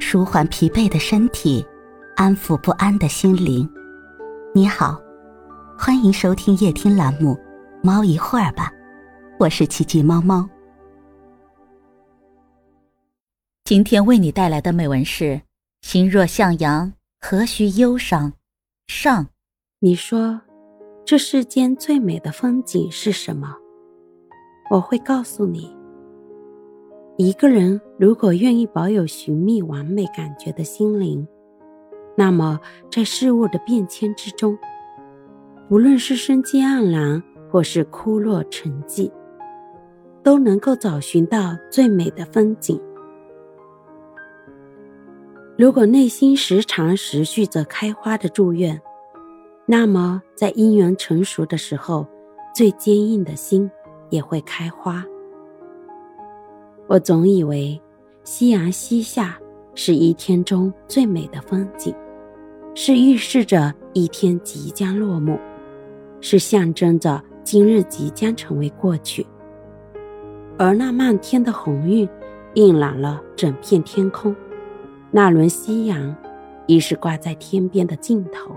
舒缓疲惫的身体，安抚不安的心灵。你好，欢迎收听夜听栏目《猫一会儿吧》，我是奇迹猫猫。今天为你带来的美文是：心若向阳，何须忧伤？上，你说，这世间最美的风景是什么？我会告诉你。一个人如果愿意保有寻觅完美感觉的心灵，那么在事物的变迁之中，无论是生机盎然，或是枯落沉寂，都能够找寻到最美的风景。如果内心时常持续着开花的祝愿，那么在姻缘成熟的时候，最坚硬的心也会开花。我总以为，夕阳西下是一天中最美的风景，是预示着一天即将落幕，是象征着今日即将成为过去。而那漫天的红晕，映染了整片天空，那轮夕阳，已是挂在天边的尽头，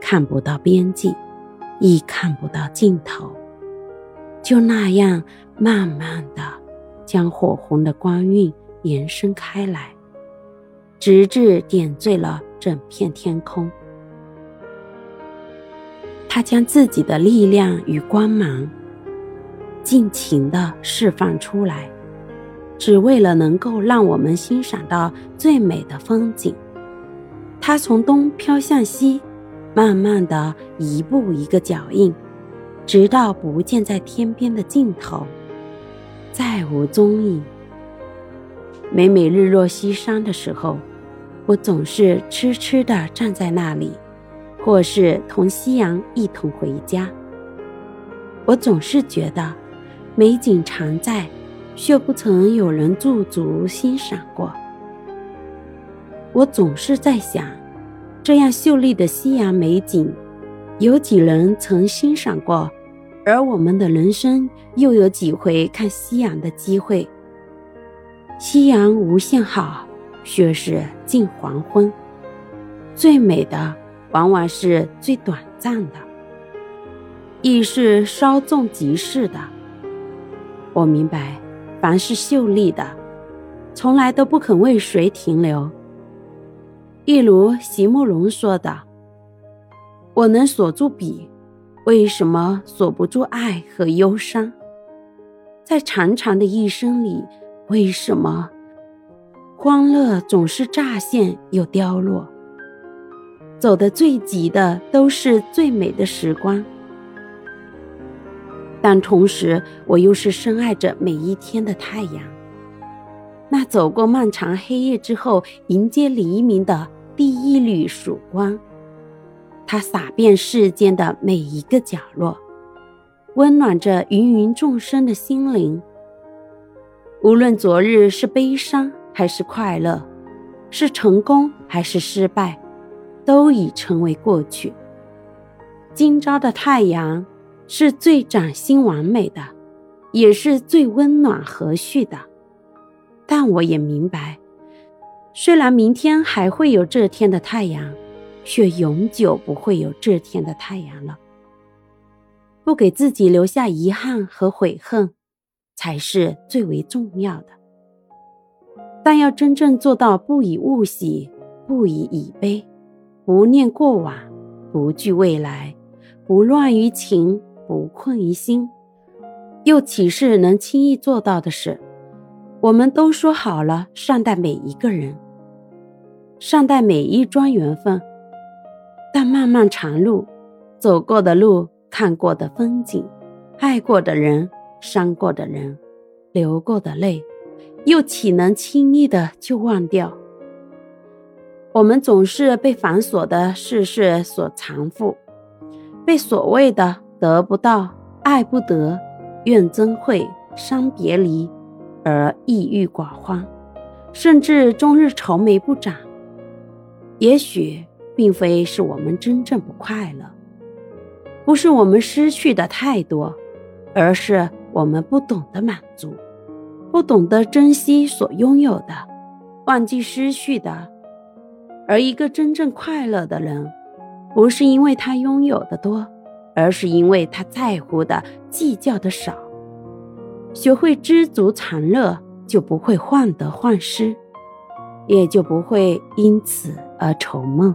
看不到边际，亦看不到尽头，就那样慢慢的。将火红的光晕延伸开来，直至点缀了整片天空。他将自己的力量与光芒尽情的释放出来，只为了能够让我们欣赏到最美的风景。他从东飘向西，慢慢的一步一个脚印，直到不见在天边的尽头。再无踪影。每每日落西山的时候，我总是痴痴地站在那里，或是同夕阳一同回家。我总是觉得，美景常在，却不曾有人驻足欣赏过。我总是在想，这样秀丽的夕阳美景，有几人曾欣赏过？而我们的人生又有几回看夕阳的机会？夕阳无限好，却是近黄昏。最美的往往是最短暂的，亦是稍纵即逝的。我明白，凡是秀丽的，从来都不肯为谁停留。一如席慕容说的：“我能锁住笔。”为什么锁不住爱和忧伤？在长长的一生里，为什么欢乐总是乍现又凋落？走得最急的都是最美的时光，但同时我又是深爱着每一天的太阳，那走过漫长黑夜之后，迎接黎明的第一缕曙光。它洒遍世间的每一个角落，温暖着芸芸众生的心灵。无论昨日是悲伤还是快乐，是成功还是失败，都已成为过去。今朝的太阳是最崭新完美的，也是最温暖和煦的。但我也明白，虽然明天还会有这天的太阳。却永久不会有这天的太阳了。不给自己留下遗憾和悔恨，才是最为重要的。但要真正做到不以物喜，不以己悲，不念过往，不惧未来，不乱于情，不困于心，又岂是能轻易做到的事？我们都说好了，善待每一个人，善待每一桩缘分。但漫漫长路，走过的路，看过的风景，爱过的人，伤过的人，流过的泪，又岂能轻易的就忘掉？我们总是被繁琐的世事所缠缚，被所谓的得不到、爱不得、怨憎会、伤别离而抑郁寡欢，甚至终日愁眉不展。也许。并非是我们真正不快乐，不是我们失去的太多，而是我们不懂得满足，不懂得珍惜所拥有的，忘记失去的。而一个真正快乐的人，不是因为他拥有的多，而是因为他在乎的、计较的少。学会知足常乐，就不会患得患失，也就不会因此而愁闷。